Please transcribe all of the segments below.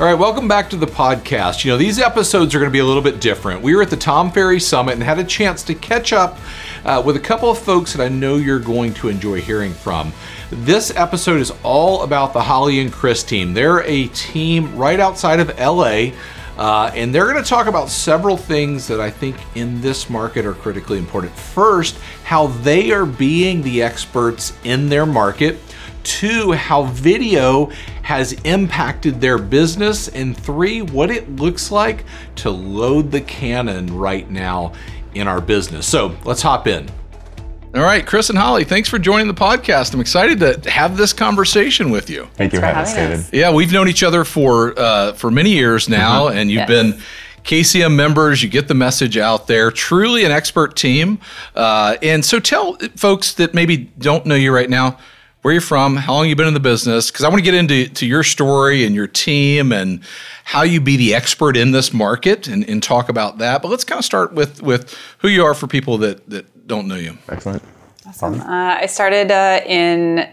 All right, welcome back to the podcast. You know, these episodes are going to be a little bit different. We were at the Tom Ferry Summit and had a chance to catch up uh, with a couple of folks that I know you're going to enjoy hearing from. This episode is all about the Holly and Chris team. They're a team right outside of LA. Uh, and they're going to talk about several things that I think in this market are critically important. First, how they are being the experts in their market. Two, how video has impacted their business. And three, what it looks like to load the cannon right now in our business. So let's hop in. All right, Chris and Holly, thanks for joining the podcast. I'm excited to have this conversation with you. Thank you for having us, David. Yeah, we've known each other for uh, for many years now, and you've Yes. been KCM members. You get the message out there. Truly an expert team. Uh, and so, tell folks that maybe don't know you right now where you're from, how long you've been in the business, because I want to get into to your story and your team and how you be the expert in this market and, and talk about that. But let's kind of start with with who you are for people that that don't know you. Excellent. Uh, I started uh, in,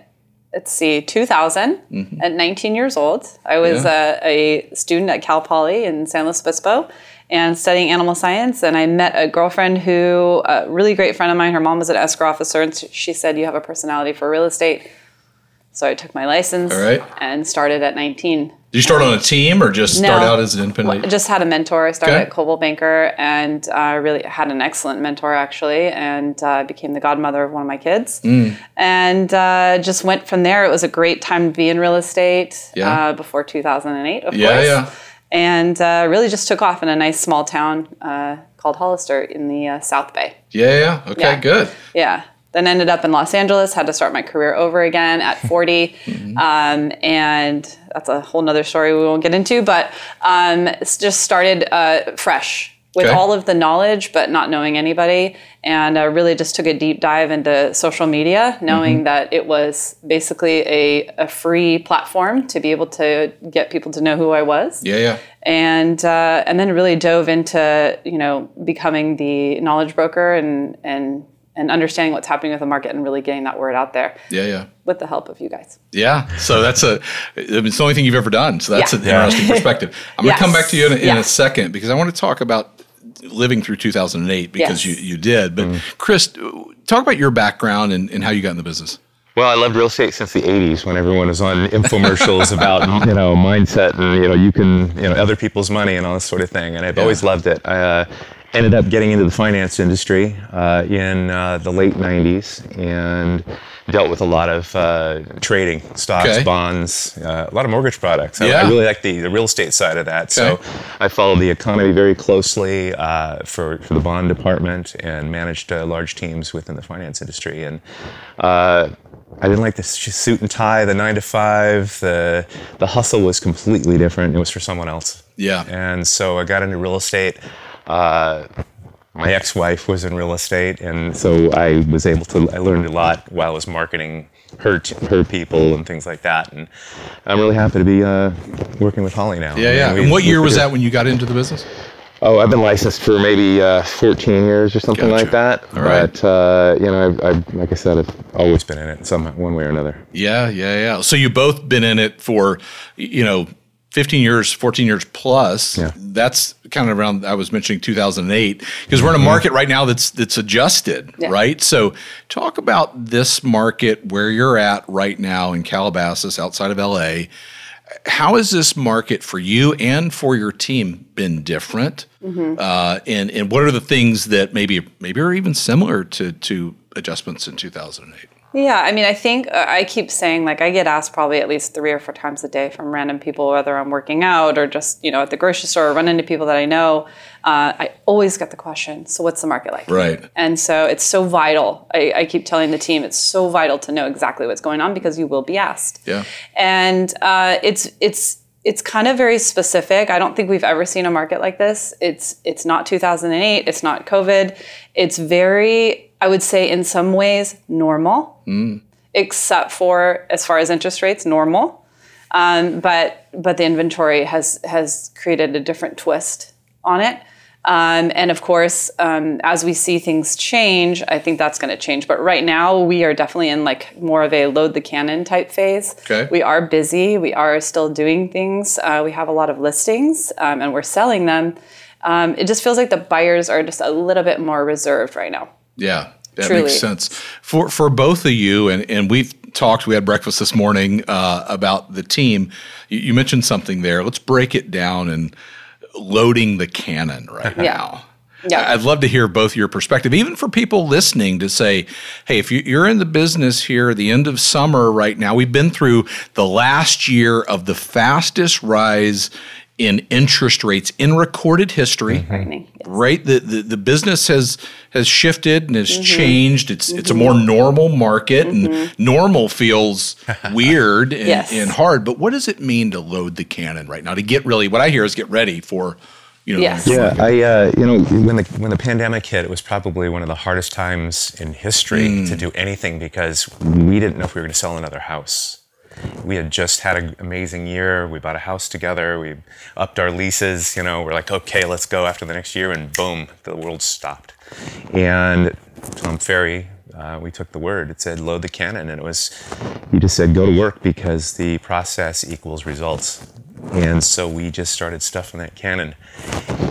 let's see, 2000 at 19 years old. I was Yeah. uh, a student at Cal Poly in San Luis Obispo and studying animal science. And I met a girlfriend who, a really great friend of mine, her mom was an escrow officer, and she said, You have a personality for real estate. So I took my license All right. and started at 19. Did you start on a team or just start out as an independent? I just had a mentor. I started Okay. at Coldwell Banker and uh, really had an excellent mentor actually, and uh, became the godmother of one of my kids. Mm. And uh, just went from there. It was a great time to be in real estate Yeah. uh, before 2008, of Yeah, course. yeah. And uh, really just took off in a nice small town uh, called Hollister in the uh, South Bay. yeah, yeah. Okay, good. Yeah. Then ended up in Los Angeles, had to start my career over again at 40. Mm-hmm. um, and that's a whole nother story we won't get into, but um, just started uh, fresh with Okay. all of the knowledge, but not knowing anybody. And uh, really just took a deep dive into social media, knowing Mm-hmm. that it was basically a, a free platform to be able to get people to know who I was Yeah, yeah. and uh, and then really dove into you know becoming the knowledge broker and and and understanding what's happening with the market and really getting that word out there Yeah, yeah. with the help of you guys. Yeah. So that's a, it's the only thing you've ever done. So that's Yeah. an interesting perspective. I'm going to come back to you in, a, in Yeah. a second because I want to talk about living through 2008 because Yes. you, you did. But Chris, talk about your background and, and how you got in the business. Well, I loved real estate since the '80s when everyone was on infomercials about you know mindset and you know you can you know other people's money and all this sort of thing, and I've always loved it. I uh, ended up getting into the finance industry uh, in uh, the late '90s and dealt with a lot of uh, trading, stocks, Okay. bonds, uh, a lot of mortgage products. I, Yeah. I really like the, the real estate side of that. So I followed the economy very closely uh, for, for the bond department and managed uh, large teams within the finance industry. And uh, I didn't like the suit and tie, the nine to five. The the hustle was completely different. It was for someone else. Yeah. And so I got into real estate. Uh, my ex-wife was in real estate, and so I was able to. I learned a lot while I was marketing her t- her people and things like that. And I'm really happy to be uh, working with Holly now. Yeah, yeah. And what year was that when you got into the business? Oh, I've been licensed for maybe uh, 14 years or something Gotcha. like that. All right. But uh, you know, I've, I've, like I said, I've always been in it some one way or another. Yeah, yeah, yeah. So you both been in it for, you know, 15 years, 14 years plus. Yeah. That's kind of around I was mentioning 2008 because we're in a market right now that's that's adjusted, Yeah. right? So talk about this market where you're at right now in Calabasas outside of LA. How has this market for you and for your team been different? Uh, and and what are the things that maybe maybe are even similar to to adjustments in 2008? Yeah, I mean, I think uh, I keep saying like I get asked probably at least three or four times a day from random people, whether I'm working out or just you know at the grocery store or run into people that I know. Uh, I always get the question, so what's the market like? Right. And so it's so vital. I, I keep telling the team it's so vital to know exactly what's going on because you will be asked. Yeah. And uh, it's it's it's kind of very specific. I don't think we've ever seen a market like this. It's it's not 2008. It's not COVID. It's very, I would say, in some ways, normal, except for as far as interest rates, normal. Um, but but the inventory has has created a different twist on it. Um, and of course, um, as we see things change, I think that's going to change. But right now, we are definitely in like more of a load the cannon type phase. Okay. We are busy. We are still doing things. Uh, we have a lot of listings, um, and we're selling them. Um, it just feels like the buyers are just a little bit more reserved right now. Yeah, that Truly. makes sense. For for both of you, and, and we've talked, we had breakfast this morning uh, about the team. You, you mentioned something there. Let's break it down and loading the cannon right Yeah. now. Yeah. I'd love to hear both your perspective, even for people listening to say, hey, if you- you're in the business here, the end of summer right now, we've been through the last year of the fastest rise in interest rates in recorded history mm-hmm. Frightening. Yes. right the, the the business has has shifted and has mm-hmm. changed it's it's a mm-hmm. more normal market and normal feels weird and, Yes. and hard but what does it mean to load the cannon right now to get really what i hear is get ready for you know Yes. Yeah. I uh, you know when the when the pandemic hit, it was probably one of the hardest times in history to mm. do anything because we didn't know if we were going to sell another house. We had just had an amazing year. We bought a house together. We upped our leases. You know, we're like, okay, let's go after the next year, and boom, the world stopped. And Tom Ferry, uh, we took the word. It said, load the cannon, and it was, he just said, go to work because the process equals results. And so we just started stuffing that cannon.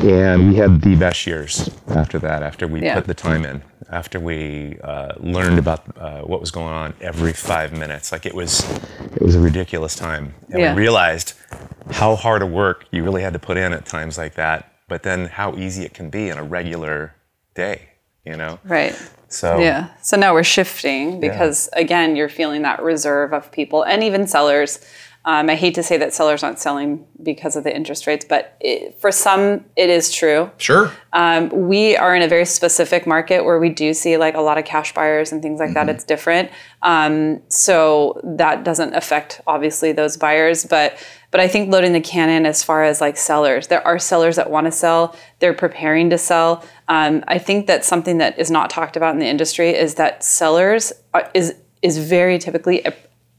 And we had the best years after that, after we Yeah. put the time in, after we uh, learned about uh, what was going on every five minutes. Like it was, it was a ridiculous time. And Yeah. we realized how hard a work you really had to put in at times like that, but then how easy it can be in a regular day, you know? Right. So Yeah. So now we're shifting because again, you're feeling that reserve of people and even sellers. Um, I hate to say that sellers aren't selling because of the interest rates, but it, for some, it is true. sure Um, we are in a very specific market where we do see like a lot of cash buyers and things like that. It's different, um, so that doesn't affect obviously those buyers. But but I think loading the cannon as far as like sellers, there are sellers that want to sell. They're preparing to sell. Um, I think that something that is not talked about in the industry is that sellers are, is is very typically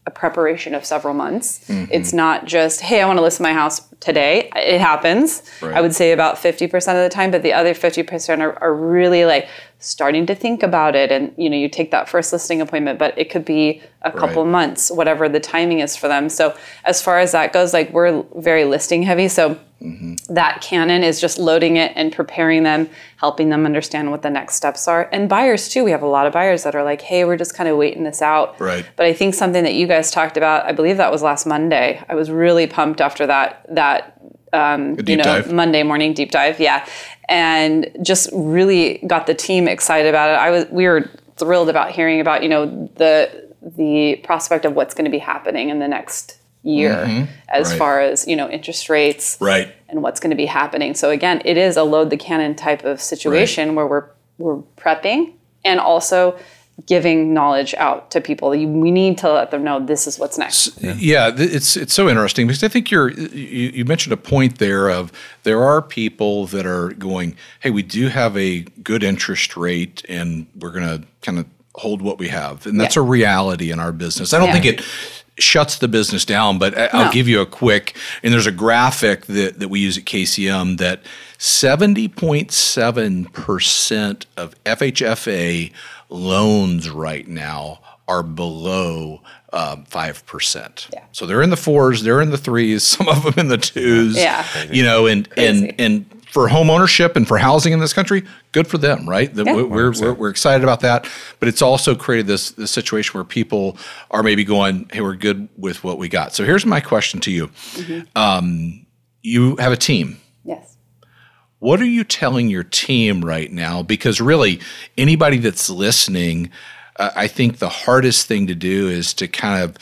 a, preparation of several months. Mm-hmm. It's not just, hey, I want to list my house today. It happens. Right. I would say about 50% of the time, but the other 50% are, are really like starting to think about it. And, you know, you take that first listing appointment, but it could be a couple Right. months, whatever the timing is for them. So as far as that goes, like we're very listing heavy. So mm-hmm. that cannon is just loading it and preparing them, helping them understand what the next steps are. And buyers too, we have a lot of buyers that are like, hey, we're just kind of waiting this out. Right. But I think something that you guys talked about, I believe that was last Monday. I was really pumped after that that deep you know dive Monday morning deep dive, yeah, and just really got the team excited about it. I was we were thrilled about hearing about you know the the prospect of what's going to be happening in the next year as Mm-hmm. Right. far as you know interest rates right and what's going to be happening. So again, it is a load the cannon type of situation where we're we're prepping and also giving knowledge out to people. You- We need to let them know this is what's next. Yeah, th- it's it's so interesting because I think you're you, you mentioned a point there of there are people that are going, hey, we do have a good interest rate and we're going to kind of hold what we have, and that's Yeah. a reality in our business. I don't Yeah. think it shuts the business down, but I, I'll No. give you a quick. And there's a graphic that that we use at KCM that seventy point seven percent of FHFA loans right now are below um, five percent. Yeah. So they're in the fours, they're in the threes, some of them in the twos. Yeah. You know, and Crazy. and and for home ownership and for housing in this country, good for them, right? That Yeah. we're, we're, we're, we're excited about that. But it's also created this this situation where people are maybe going, "Hey, we're good with what we got." So here's my question to you: um, You have a team. Yes. What are you telling your team right now? Because really, anybody that's listening, uh, I think the hardest thing to do is to kind of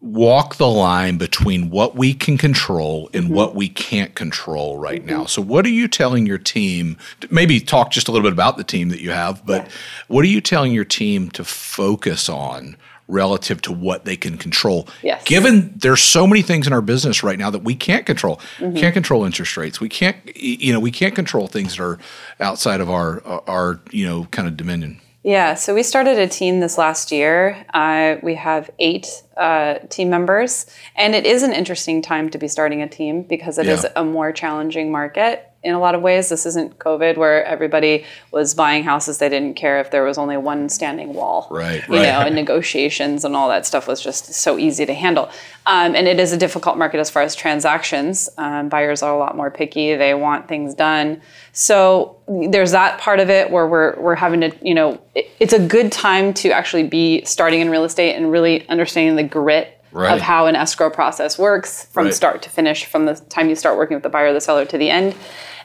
walk the line between what we can control and mm-hmm. what we can't control right mm-hmm. now. So, what are you telling your team? Maybe talk just a little bit about the team that you have, but Yeah. what are you telling your team to focus on? Relative to what they can control, Yes. given there's so many things in our business right now that we can't control. Mm-hmm. Can't control interest rates. We can't, you know, we can't control things that are outside of our, our, you know, kind of dominion. Yeah, so we started a team this last year. Uh, we have eight uh, team members, and it is an interesting time to be starting a team because it is Yeah. a more challenging market. In a lot of ways. This isn't COVID where everybody was buying houses they didn't care if there was only one standing wall. Right, You right. know, and negotiations and all that stuff was just so easy to handle. Um, and it is a difficult market as far as transactions. Um, buyers are a lot more picky. They want things done. So there's that part of it where we're we're having to, you know, it, it's a good time to actually be starting in real estate and really understanding the grit Right. of how an escrow process works from Right. start to finish, from the time you start working with the buyer the seller to the end.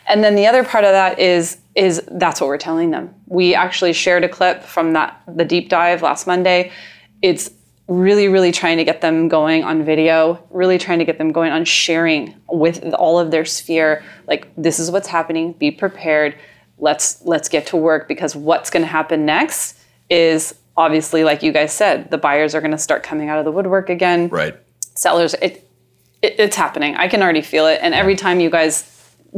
And then the other part of that is is that's what we're telling them. We actually shared a clip from that the deep dive last Monday. It's really really trying to get them going on video, really trying to get them going on sharing with all of their sphere like this is what's happening, be prepared. Let's let's get to work because what's going to happen next is obviously like you guys said, the buyers are going to start coming out of the woodwork again. Right. sellers it, it it's happening. I can already feel it. And every time you guys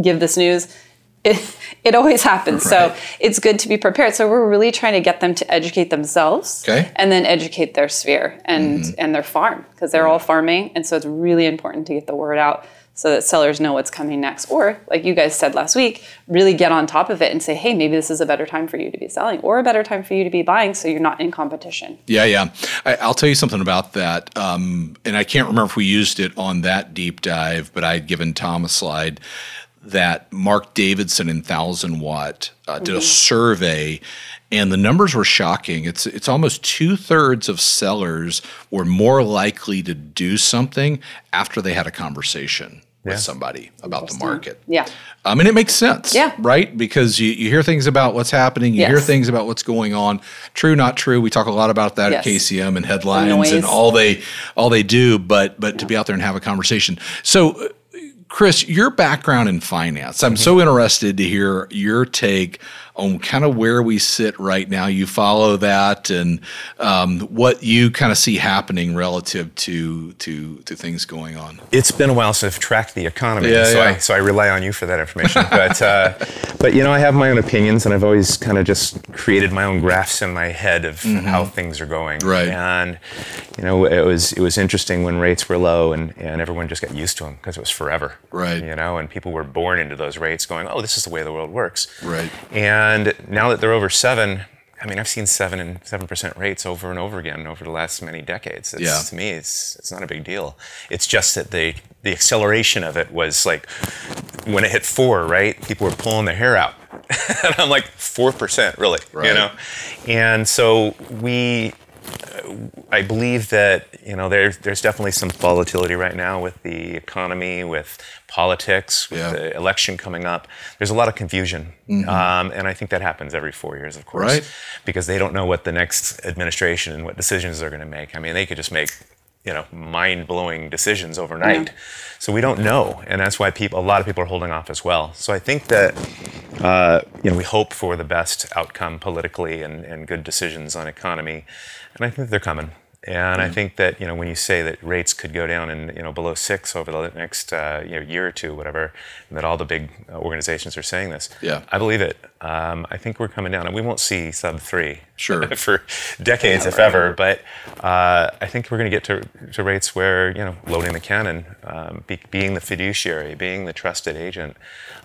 give this news it, it always happens. So it's good to be prepared. So we're really trying to get them to educate themselves Okay. Mm-hmm. and then educate their sphere and and their farm because they're all farming. And so it's really important to get the word out so that sellers know what's coming next or like you guys said last week really get on top of it and say hey maybe this is a better time for you to be selling or a better time for you to be buying so you're not in competition Yeah, yeah. I, I'll tell you something about that. Um, and I can't remember if we used it on that deep dive, but I had given Tom a slide that Marc Davidson in Thousand Watt uh, did a survey, and the numbers were shocking. It's it's almost two thirds of sellers were more likely to do something after they had a conversation with somebody about the market. yeah I mean, it makes sense. Yeah. Right? Because you, you hear things about what's happening, you hear things about what's going on. True, not true. We talk a lot about that at KCM and headlines and all they all they do, but but to be out there and have a conversation. So uh, Chris, your background in finance, I'm so interested to hear your take on kind of where we sit right now. You follow that and um, what you kind of see happening relative to to to things going on. It's been a while since I've tracked the economy, Yeah, so yeah. I so I rely on you for that information. but uh, but you know, I have my own opinions, and I've always kind of just created my own graphs in my head of how things are going. Mm-hmm. Right. And you know, it was it was interesting when rates were low, and and everyone just got used to them because it was forever. Right. You know, and people were born into those rates, going, "Oh, this is the way the world works." Right. And now that they're over seven. I mean, I've seen seven and seven percent rates over and over again over the last many decades. It's, Yeah. To me, it's it's not a big deal. It's just that the the acceleration of it was like when it hit four, right? People were pulling their hair out, and I'm like four percent, really, Right. you know. And so we, I believe that you know there, there's definitely some volatility right now with the economy, with politics, with Yeah. the election coming up. There's a lot of confusion, um, and I think that happens every four years, of course, Right. because they don't know what the next administration and what decisions they're going to make. I mean, they could just make you know mind-blowing decisions overnight. So we don't know, and that's why people, a lot of people are holding off as well. So I think that uh, you know we hope for the best outcome politically and, and good decisions on economy, and I think they're coming. And I think that you know when you say that rates could go down and you know below six over the next uh, you know, year or two, whatever, and that all the big uh, organizations are saying this. Yeah. I believe it. Um, I think we're coming down, and we won't see sub three Sure. for decades, if ever. But uh, I think we're going to get to, to rates where you know loading the cannon, um, be, being the fiduciary, being the trusted agent.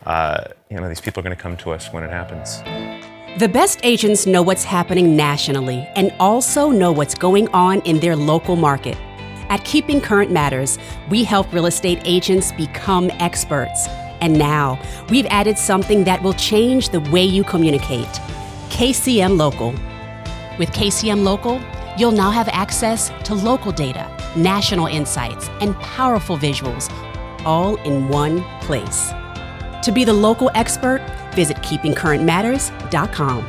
Uh, you know these people are going to come to us when it happens. The best agents know what's happening nationally and also know what's going on in their local market. At Keeping Current Matters, we help real estate agents become experts. And now, we've added something that will change the way you communicate KCM Local. With KCM Local, you'll now have access to local data, national insights, and powerful visuals, all in one place. To be the local expert, visit keepingcurrentmatters.com.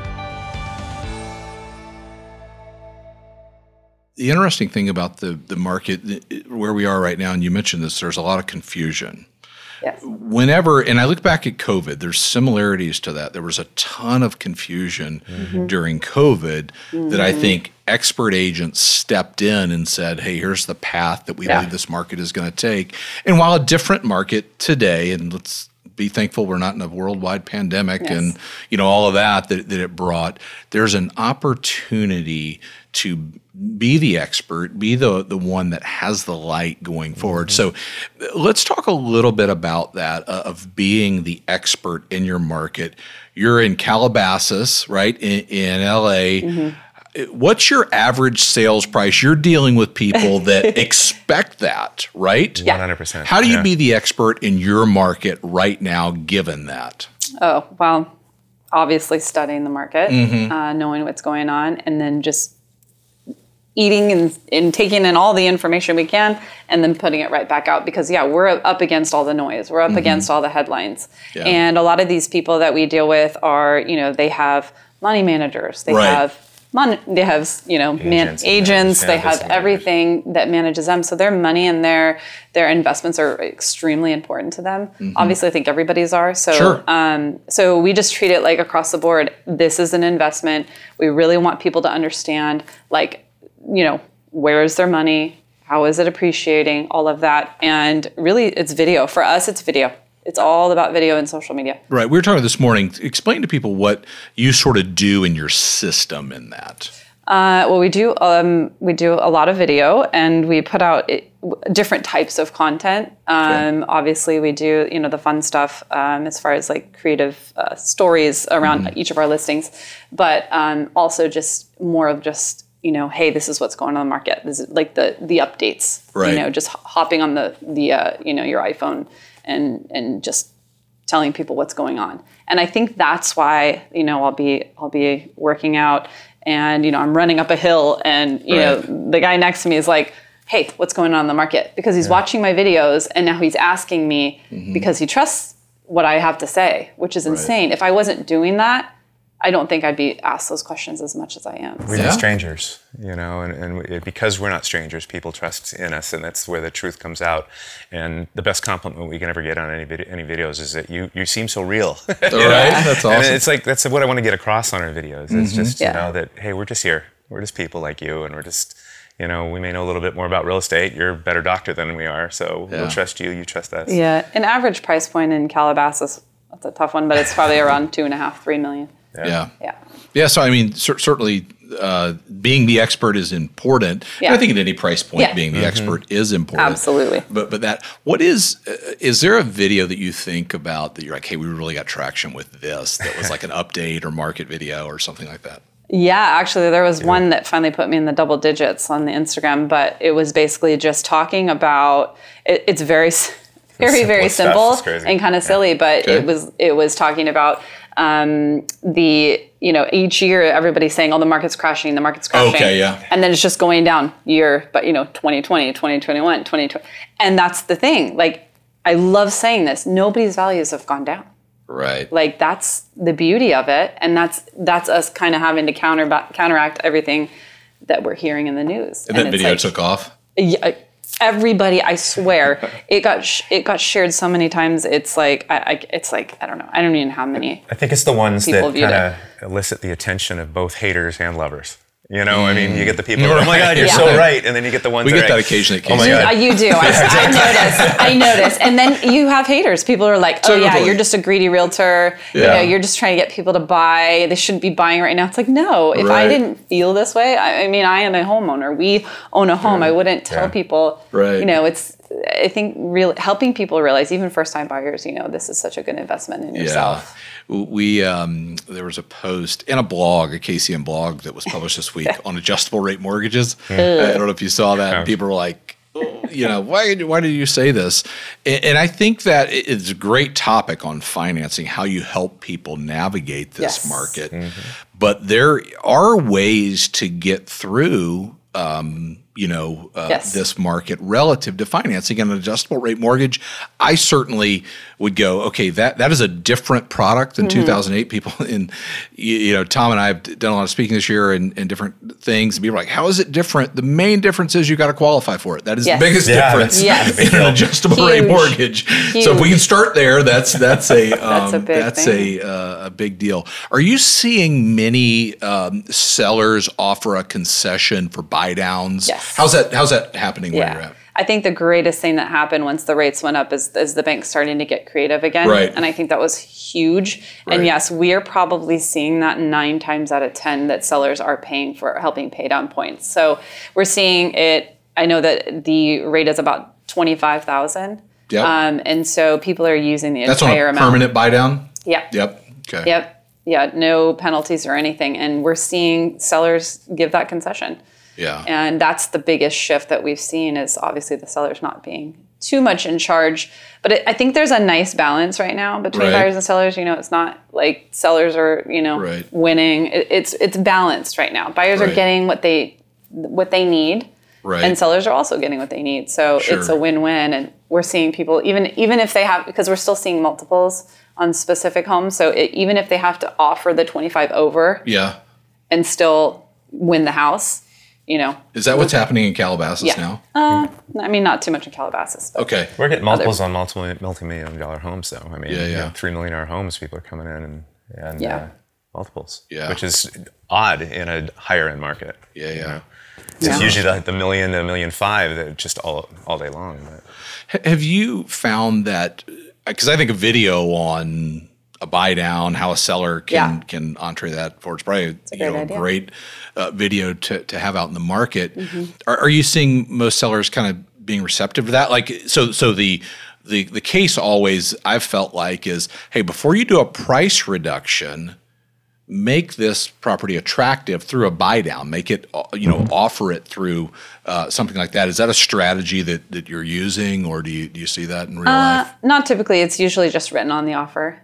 the interesting thing about the the market where we are right now, and you mentioned this, there's a lot of confusion. yes Whenever, and I look back at COVID, there's similarities to that. There was a ton of confusion mm-hmm. during COVID that I mm-hmm. think expert agents stepped in and said, "Hey, here's the path that we Yeah. believe this market is going to take." And while a different market today, and let's be thankful we're not in a worldwide pandemic Yes. and you know all of that, that that it brought. There's an opportunity to be the expert, be the the one that has the light going forward. So let's talk a little bit about that uh, of being the expert in your market. You're in Calabasas, right? In, in LA. What's your average sales price? You're dealing with people that expect that, right? Yeah. 100%. How do you yeah. be the expert in your market right now, given that? Oh, well, obviously studying the market, Mm-hmm. uh, knowing what's going on, and then just eating and, and taking in all the information we can and then putting it right back out because yeah we're up against all the noise we're up against all the headlines Mm-hmm. Yeah. and a lot of these people that we deal with are you know they have money managers they Right. have mon- they have you know man- Agents agents, and they have business managers. everything that manages them. So their money and their their investments are extremely important to them. Obviously i think everybody's are. So Mm-hmm. Sure. um, so we just treat it like across the board this is an investment. We really want people to understand like you know where is their money? How is it appreciating? All of that. And really it's video. For us it's video it's all about video and social media Right. We were talking this morning. Explain to people what you sort of do in your system in that. Uh, well, we do um, we do a lot of video, and we put out it, w- different types of content. Um, Obviously, we do you know the fun stuff um, as far as like creative uh, stories around each of our listings, but um, also just more of just you know, hey, this is what's going on in the market. This is like the the updates. Right. You know, just hopping on the the uh, you know your iPhone and and just telling people what's going on. And I think that's why, you know, I'll be I'll be working out and you know, I'm running up a hill and you Right. know, the guy next to me is like, "Hey, what's going on in the market?" because he's watching my videos and now he's asking me Mm-hmm. because he trusts what I have to say, which is insane. If I wasn't doing that, I don't think I'd be asked those questions as much as I am. We're Yeah. not strangers, you know, and, and we- because we're not strangers, people trust in us, and that's where the truth comes out. And the best compliment we can ever get on any vid- any videos is that you you seem so real. Right. That's And awesome. it's like that's what I want to get across on our videos. It's mm-hmm. just Yeah. you know that hey, we're just here. We're just people like you, and we're just you know we may know a little bit more about real estate. You're a better doctor than we are, so Yeah. we'll trust you. You trust us. Yeah, an average price point in Calabasas. That's a tough one, but it's probably around two and a half, three million. Yeah. Yeah. Yeah, so I mean, cer- certainly uh, being the expert is important. And Yeah. I think at any price point, Yeah. being the expert is important. Absolutely. But but that what is uh, is there a video that you think about that you're like, hey, we really got traction with this that was like an update or market video or something like that? Yeah, actually, there was one that finally put me in the double digits on the Instagram, but it was basically just talking about. It, it's very, very, simple very simple and kind of silly, but Okay. it was it was talking about um, the you know each year everybody's saying, "Oh, the market's crashing, the market's crashing," Okay, yeah. and then it's just going down year, but you know, 2020, 2021, 2020, and that's the thing. Like, I love saying this: nobody's values have gone down Right. like that's the beauty of it and that's that's us kind of having to counter counteract everything that we're hearing in the news and that video like- took off. yeah, everybody i swear it got sh- it got shared so many times it's like I, I it's like i don't know i don't even know how many I think it's the ones that kind of elicit the attention of both haters and lovers. You know, I mean, you get the people, who are, oh my God, you're Yeah. so right, and then you get the ones We that get are that like, occasionally. Oh my Casey. God. Uh, you do. I, I notice. I notice. And then you have haters. People are like, "Oh yeah, you're just a greedy realtor. You Yeah. know, you're just trying to get people to buy. They shouldn't be buying right now." It's like, no. If Right. I didn't feel this way, I, I mean, I am a homeowner. We own a home. I wouldn't tell Yeah. people. Right. You know, it's. I think real helping people realize, even first time buyers, you know, this is such a good investment in yourself. We um, there was a post in a blog, a KCM blog that was published this week on adjustable rate mortgages. I don't know if you saw that. And people were like, "Oh, you know, why why did you say this? And, and I think that it's a great topic on financing, how you help people navigate this Yes. market. But there are ways to get through. Um, you know, uh, Yes. this market relative to financing an adjustable rate mortgage. I certainly would go, okay, that that is a different product Mm-hmm. than 2008. People in, you, you know, Tom and I have done a lot of speaking this year and, and different things. And people are like, how is it different? The main difference is you got to qualify for it. That is Yes. the biggest Yeah, difference Yes. in an adjustable rate Huge. mortgage. So if we can start there, that's that's a um, That's a big that's a uh, a big deal. Are you seeing many um, sellers offer a concession for buy downs? Yes. How's that? How's that happening where you're Yeah. at? I think the greatest thing that happened once the rates went up is, is the banks starting to get creative again. Right. And I think that was huge. Right. And yes, we are probably seeing that nine times out of 10 that sellers are paying for helping pay down points. So we're seeing it. I know that the rate is about 25,000. Yep. Um, and so people are using the That's on entire a amount. permanent buy down? Yeah. Yep. Okay. Yep. Yeah. No penalties or anything. And we're seeing sellers give that concession. Yeah. And that's the biggest shift that we've seen is obviously the sellers not being too much in charge. But it, I think there's a nice balance right now between Right. buyers and sellers. You know, it's not like sellers are you know Right. winning. It, it's it's balanced right now. Buyers Right. are getting what they what they need, Right. and sellers are also getting what they need. So it's a win-win. And we're seeing people even even if they have because we're still seeing multiples on specific homes. So it, even if they have to offer the 25 over yeah. and still win the house, you know, Is that what's happening in Calabasas Yeah. now? uh, I mean, not too much in Calabasas. Okay. We're getting multiples on multiple multi-million dollar homes, though. I mean, Yeah, yeah. three million dollar homes, people are coming in and, and Yeah. uh, multiples, Yeah. which is odd in a higher end market. Yeah, yeah. It's Yeah. usually the, the million to a million five that just all all day long. But. H- Have you found that? Because I think a video on a buy down, how a seller can Yeah. can entree that for it's probably you great know, a idea. great uh, video to, to have out in the market. Mm-hmm. Are, are you seeing most sellers kind of being receptive to that? Like, so so the the the case always I've felt like is, hey, before you do a price reduction, make this property attractive through a buy down make it uh, you know offer it through uh, something like that is that a strategy that, that you're using or do you, do you see that in real Uh, life not typically. It's usually just written on the offer,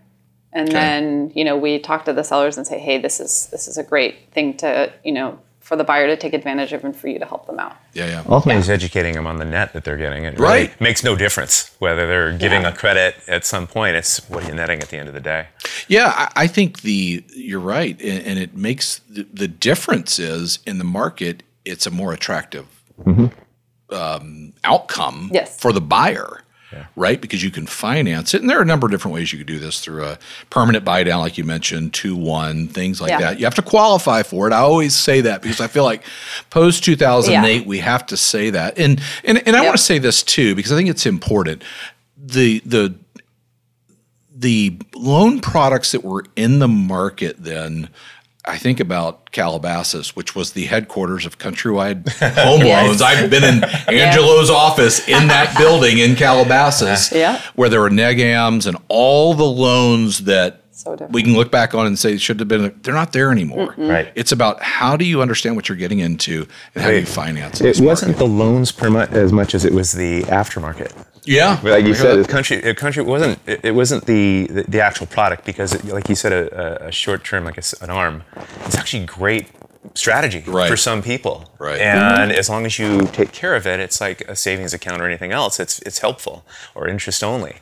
and then you know we talk to the sellers and say, "Hey, this is this is a great thing to you know for the buyer to take advantage of and for you to help them out." yeah yeah Ultimately, it's educating them on the net that they're getting. It really Right. makes no difference whether they're giving Yeah. a credit at some point. It's what are you netting at the end of the day. yeah I, I think the you're right and, and it makes the, the difference is in the market it's a more attractive um, outcome Yes. for the buyer right? Because you can finance it. And there are a number of different ways you could do this through a permanent buy down like you mentioned 2-1 things like Yeah. that. You have to qualify for it. I always say that because i feel like post 2008 we have to say that. And and, and i want to say this too because i think it's important. The the the loan products that were in the market then I think about Calabasas, which was the headquarters of Countrywide Home Yes. Loans. I've been in Angelo's office in that building in Calabasas, Yeah. where there were negams and all the loans that So we can look back on and say should have been. They're not there anymore. Right. It's about how do you understand what you're getting into and how do you finance it. It wasn't market. the loans per mu- as much as it was the aftermarket. Yeah, Like you I said, that. the country, the country wasn't. It, it wasn't the, the the actual product because, it, like you said, a, a- a short term, like a s an arm, it's actually great strategy Right. for some people. Right. And as long as you take care of it, it's like a savings account or anything else. It's it's helpful or interest only.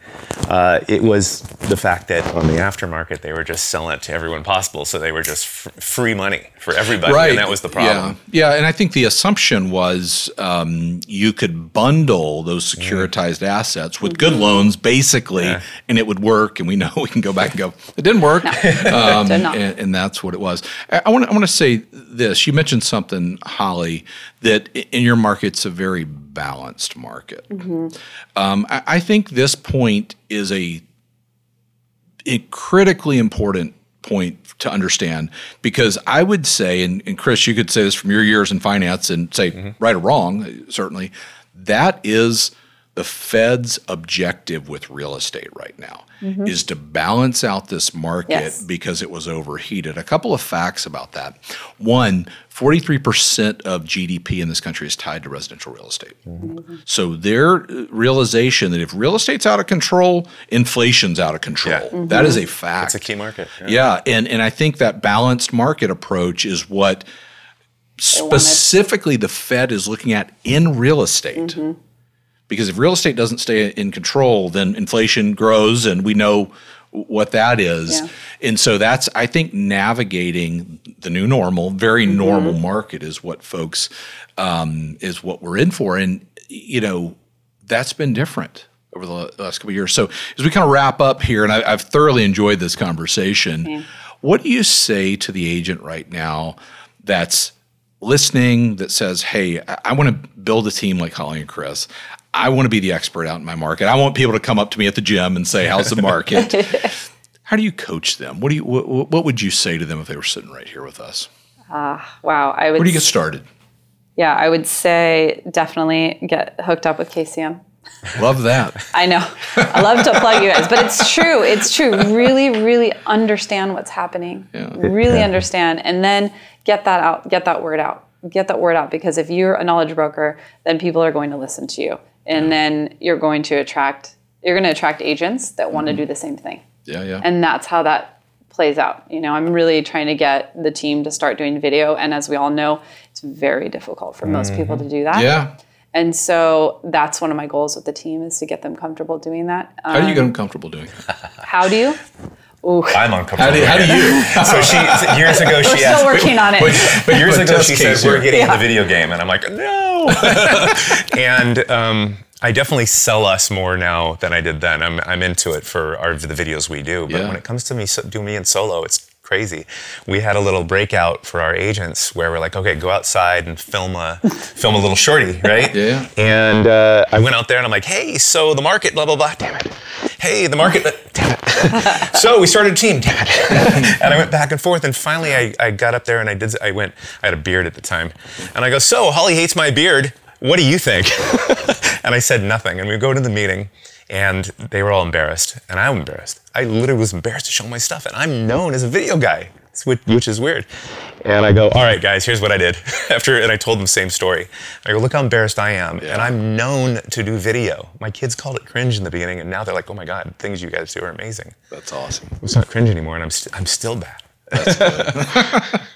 Uh, it was the fact that on the aftermarket they were just selling it to everyone possible, so they were just f- free money for everybody, right. and that was the problem. Yeah, yeah, and I think the assumption was um, you could bundle those securitized assets with good loans, basically, and it would work. And we know we can go back and go, it didn't work, um, Did not. and, and that's what it was. I want to I want to say this. You mentioned something, Holly, that in your market it's a very balanced market. Mm-hmm. Um, I, I think this point is a a critically important point to understand because I would say, and, and Chris, you could say this from your years in finance and say mm-hmm. right or wrong, uh, certainly, that is the Fed's objective with real estate right now mm-hmm. is to balance out this market Yes. because it was overheated. A couple of facts about that. One, 43% of GDP in this country is tied to residential real estate. Mm-hmm. So their uh, realization that if real estate's out of control, inflation's out of control. Yeah. Mm-hmm. That is a fact. It's a key market. Yeah, and and I think that balanced market approach is what specifically the Fed is looking at in real estate. Mm-hmm. Because if real estate doesn't stay in control, then inflation grows, and we know what that is. Yeah. And so that's I think navigating the new normal, very Mm-hmm. normal market is what folks um, is what we're in for, and you know that's been different over the last couple of years. So as we kind of wrap up here, and I, I've thoroughly enjoyed this conversation, what do you say to the agent right now that's listening that says, "Hey, I, I want to build a team like Holly and Chris. I want to be the expert out in my market. I want people to come up to me at the gym and say, "How's the market?" How do you coach them? What do you what, what would you say to them if they were sitting right here with us? Ah, wow, I would. Where do you get started? yeah, I would say definitely get hooked up with KCM. Love that. I know. I love to plug you guys, but it's true. It's true. Really, really understand what's happening. Really understand, and then get that out. Get that word out. Get that word out because if you're a knowledge broker, then people are going to listen to you, and then you're going to attract. You're going to attract agents that want to do the same thing, Yeah, yeah. and that's how that plays out. You know, I'm really trying to get the team to start doing video, and as we all know, it's very difficult for most people to do that. yeah. And so that's one of my goals with the team is to get them comfortable doing that. How do you Um, get them comfortable doing that? how do you? I'm uncomfortable. How do, how do you? so she years ago she We're asked. still working on it. But years But ago she case said we're here. getting in Yeah. the video game, and I'm like no. and um, I definitely sell us more now than I did then. I'm I'm into it for our the videos we do, but Yeah. when it comes to me so, do me in solo, it's crazy. We had a little breakout for our agents where we're like, okay, go outside and film a film a little shorty, right? Yeah. And uh, I went out there and I'm like, hey, so the market, blah blah blah. Damn it. Hey, the market. Damn it. so we started a team. Damn it. and I went back and forth, and finally I, I got up there and I did. I went. I had a beard at the time, and I go, so Holly hates my beard. What do you think? and I said nothing. And we go to the meeting, and they were all embarrassed, and I'm embarrassed. I literally was embarrassed to show my stuff, and I'm known as a video guy, which, which is weird. And I go, all right, guys, here's what I did. After, and I told them the same story. I go, look how embarrassed I am, and I'm known to do video. My kids called it cringe in the beginning, and now they're like, oh my god, things you guys do are amazing. That's awesome. It's not cringe anymore, and I'm st- I'm still bad.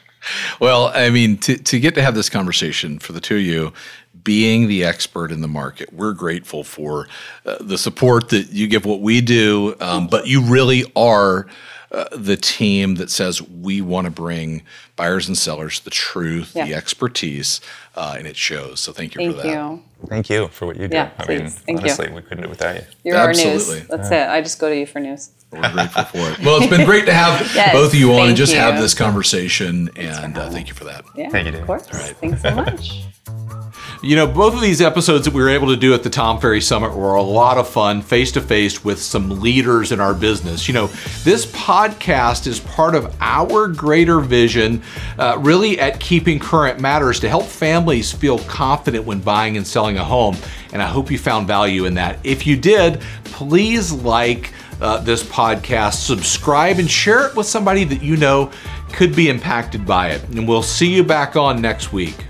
Well, I mean, to, to get to have this conversation for the two of you, being the expert in the market, we're grateful for uh, the support that you give what we do, um, but you really are uh, the team that says we want to bring buyers and sellers the truth, the expertise, uh, and it shows. So thank you Thank for that. Thank you. Thank you for what you do. Yeah, I mean, please. Thank you. honestly, we couldn't do it without you. You're our Absolutely. news. That's it. I just go to you for news. We're grateful for it. Well, it's been great to have Yes, both of you on and thank just have this conversation, and uh, thank you for that. Yeah. Thank you, Dave. Of course. All right. Thanks so much. You know, both of these episodes that we were able to do at the Tom Ferry Summit were a lot of fun, face to face with some leaders in our business. You know, this podcast is part of our greater vision, uh, really at Keeping Current Matters to help families feel confident when buying and selling a home. And I hope you found value in that. If you did, please like uh, this podcast, subscribe, and share it with somebody that you know could be impacted by it. And we'll see you back on next week.